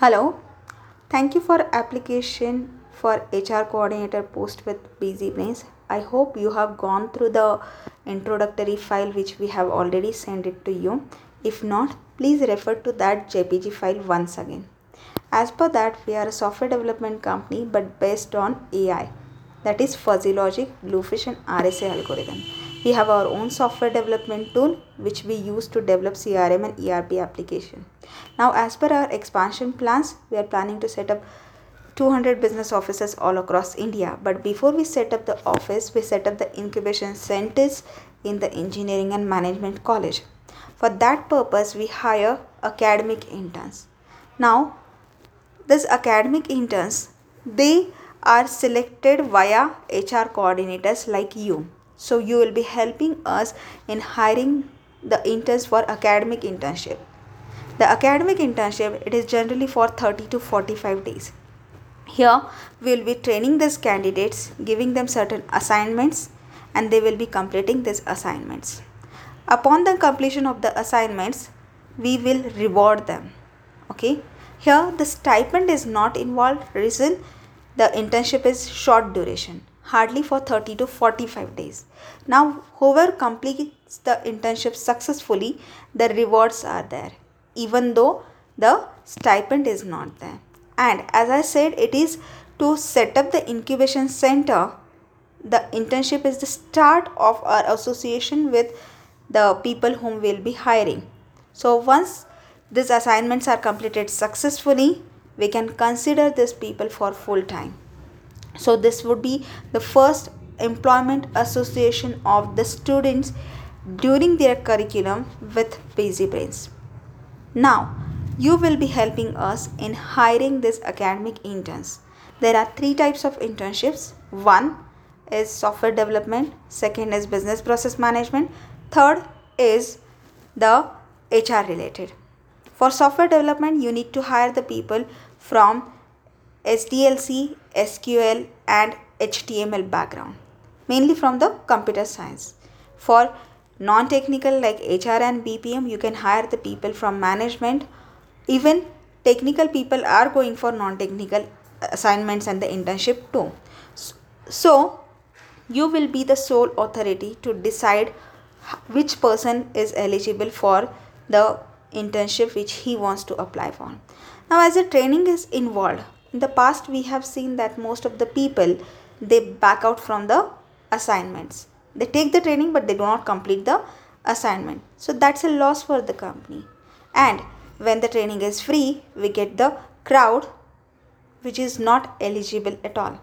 Hello, thank you for application for HR coordinator post with Busy Brains. I hope you have gone through the introductory file which we have already sent it to you. If not, please refer to that JPG file once again. As per that, we are a software development company but based on AI that is fuzzy logic, Blowfish and RSA algorithm. We have our own software development tool which we use to develop CRM and ERP application. Now, as per our expansion plans, we are planning to set up 200 business offices all across India. But before we set up the office, we set up the incubation centers in the engineering and management college. For that purpose, we hire academic interns. Now, these academic interns, they are selected via HR coordinators like you. So you will be helping us in hiring the interns for academic internship. The academic internship it is generally for 30 to 45 days. Here we will be training these candidates, giving them certain assignments and they will be completing these assignments. Upon the completion of the assignments, we will reward them. Okay. Here the stipend is not involved. Reason the internship is short duration hardly for 30 to 45 days. Now, whoever completes the internship successfully, the rewards are there, even though the stipend is not there. And as I said, it is to set up the incubation center. The internship is the start of our association with the people whom we'll be hiring. So, once these assignments are completed successfully, we can consider these people for full time so this would be the first employment association of the students during their curriculum with busy brains. Now you will be helping us in hiring these academic interns. There are three types of internships. One is software development second is business process management third is the hr related. For software development you need to hire the people from SDLC, SQL and HTML background, mainly from the computer science. For non-technical like HR and BPM, you can hire the people from management. Even technical people are going for non-technical assignments and the internship too. So, you will be the sole authority to decide which person is eligible for the internship which he wants to apply for. Now, as the training is involved, in the past we have seen that most of the people they back out from the assignments. They take the training but they do not complete the assignment. So that's a loss for the company. And when the training is free we get the crowd which is not eligible at all.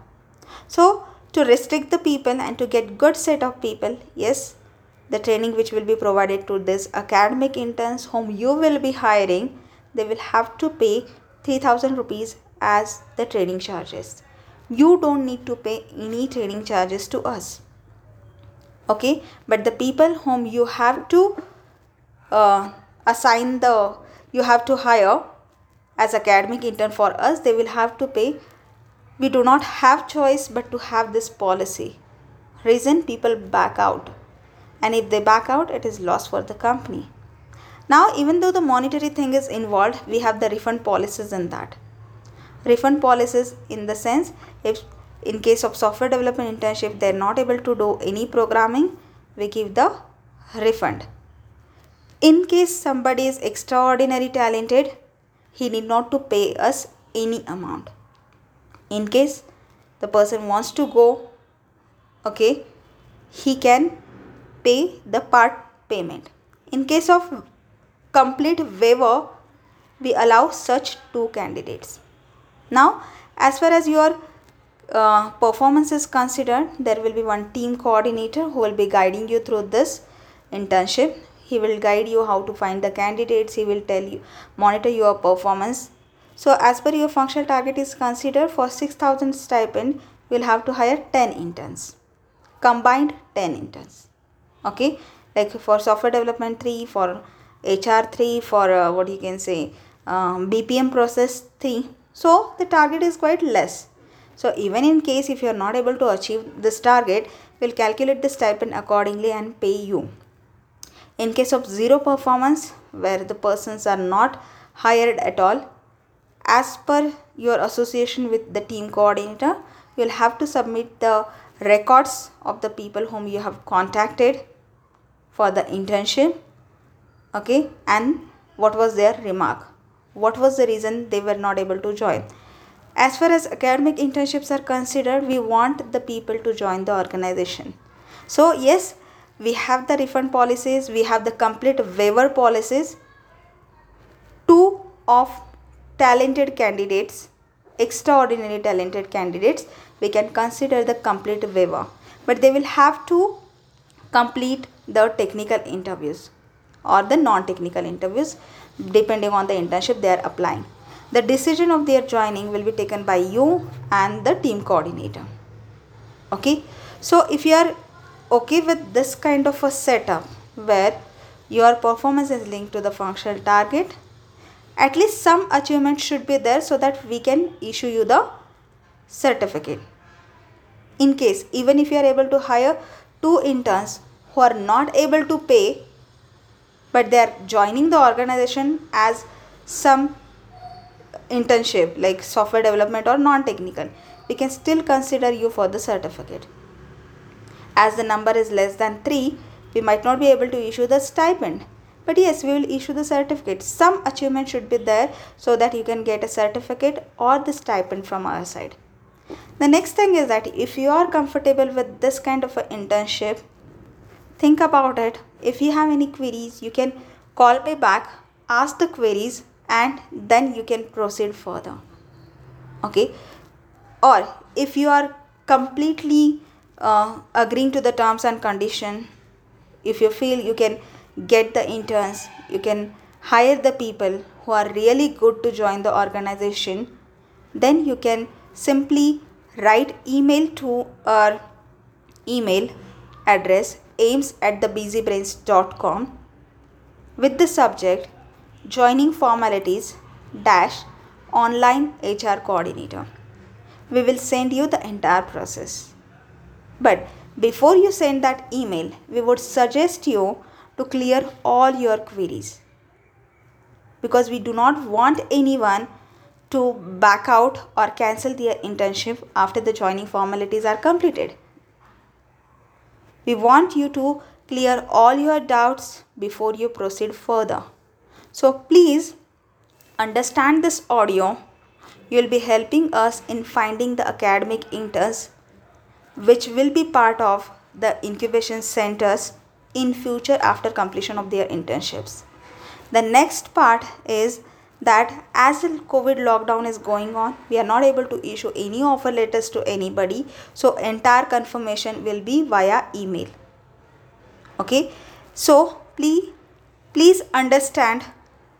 So to restrict the people and to get good set of people yes the training which will be provided to this academic interns whom you will be hiring they will have to pay 3000 rupees as the trading charges. You don't need to pay any trading charges to us. Okay, but the people whom you have to uh, assign the you have to hire as academic intern for us, they will have to pay. We do not have choice but to have this policy. Reason people back out, and if they back out, it is loss for the company. Now, even though the monetary thing is involved, we have the refund policies in that refund policies in the sense if in case of software development internship they're not able to do any programming we give the refund. In case somebody is extraordinary talented he need not to pay us any amount. In case the person wants to go okay he can pay the part payment. In case of complete waiver we allow such two candidates now, as far as your uh, performance is considered, there will be one team coordinator who will be guiding you through this internship. He will guide you how to find the candidates. He will tell you, monitor your performance. So, as per your functional target is considered for 6000 stipend, will have to hire 10 interns. Combined 10 interns. Okay. Like for software development 3, for HR 3, for uh, what you can say, um, BPM process 3 so the target is quite less. So even in case if you are not able to achieve this target, we'll calculate the stipend accordingly and pay you. In case of zero performance where the persons are not hired at all, as per your association with the team coordinator you'll have to submit the records of the people whom you have contacted for the internship okay and what was their remark what was the reason they were not able to join. As far as academic internships are considered we want the people to join the organization. So yes we have the refund policies we have the complete waiver policies. Two of talented candidates extraordinary talented candidates we can consider the complete waiver. But they will have to complete the technical interviews or the non-technical interviews depending on the internship they are applying. The decision of their joining will be taken by you and the team coordinator. Okay? So if you are okay with this kind of a setup where your performance is linked to the functional target at least some achievement should be there so that we can issue you the certificate. In case even if you are able to hire two interns who are not able to pay but they are joining the organization as some internship like software development or non-technical. We can still consider you for the certificate. As the number is less than 3 we might not be able to issue the stipend. But yes we will issue the certificate. Some achievement should be there so that you can get a certificate or the stipend from our side. The next thing is that if you are comfortable with this kind of an internship think about it if you have any queries you can call me back ask the queries and then you can proceed further okay or if you are completely uh, agreeing to the terms and condition if you feel you can get the interns, you can hire the people who are really good to join the organization. Then you can simply write email to our email address aims at thebusybrains.com with the subject joining formalities dash online HR coordinator. We will send you the entire process. But before you send that email, we would suggest you to clear all your queries because we do not want anyone to back out or cancel their internship after the joining formalities are completed. We want you to clear all your doubts before you proceed further. So please understand this audio. You will be helping us in finding the academic interns which will be part of the incubation centers in future after completion of their internships the next part is that as the covid lockdown is going on we are not able to issue any offer letters to anybody. So entire confirmation will be via email. Okay? So please please understand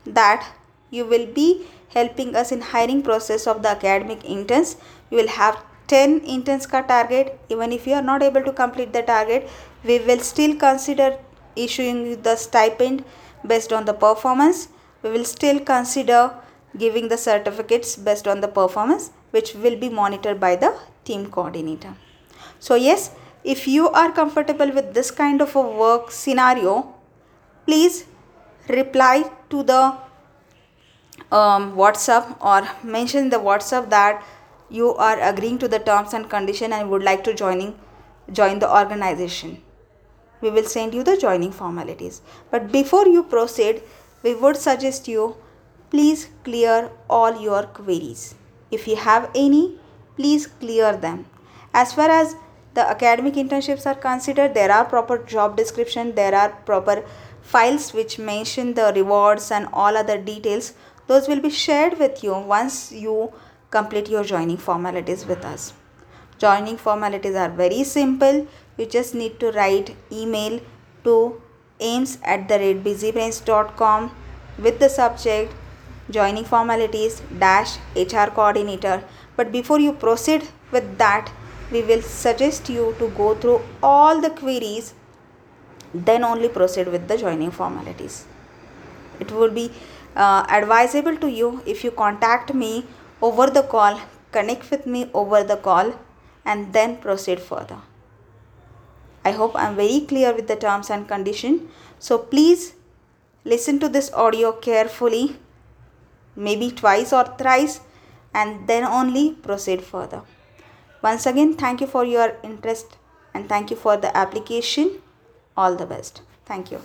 that you will be helping us in hiring process of the academic interns. You will have 10 interns ka target. Even if you are not able to complete the target we will still consider issuing the stipend based on the performance we will still consider giving the certificates based on the performance which will be monitored by the team coordinator. So yes if you are comfortable with this kind of a work scenario please reply to the um, whatsapp or mention the whatsapp that you are agreeing to the terms and condition and would like to joining join the organization. We will send you the joining formalities. But before you proceed we would suggest you please clear all your queries if you have any please clear them as far as the academic internships are considered there are proper job description there are proper files which mention the rewards and all other details those will be shared with you once you complete your joining formalities with us. Joining formalities are very simple. You just need to write email to aims at the rate busybrains.com with the subject joining formalities dash HR coordinator. But before you proceed with that, we will suggest you to go through all the queries then only proceed with the joining formalities. It would be uh, advisable to you if you contact me over the call, connect with me over the call, and then proceed further. I hope I'm very clear with the terms and condition. So please listen to this audio carefully. maybe twice or thrice and then only proceed further once again thank you for your interest and thank you for the application all the best thank you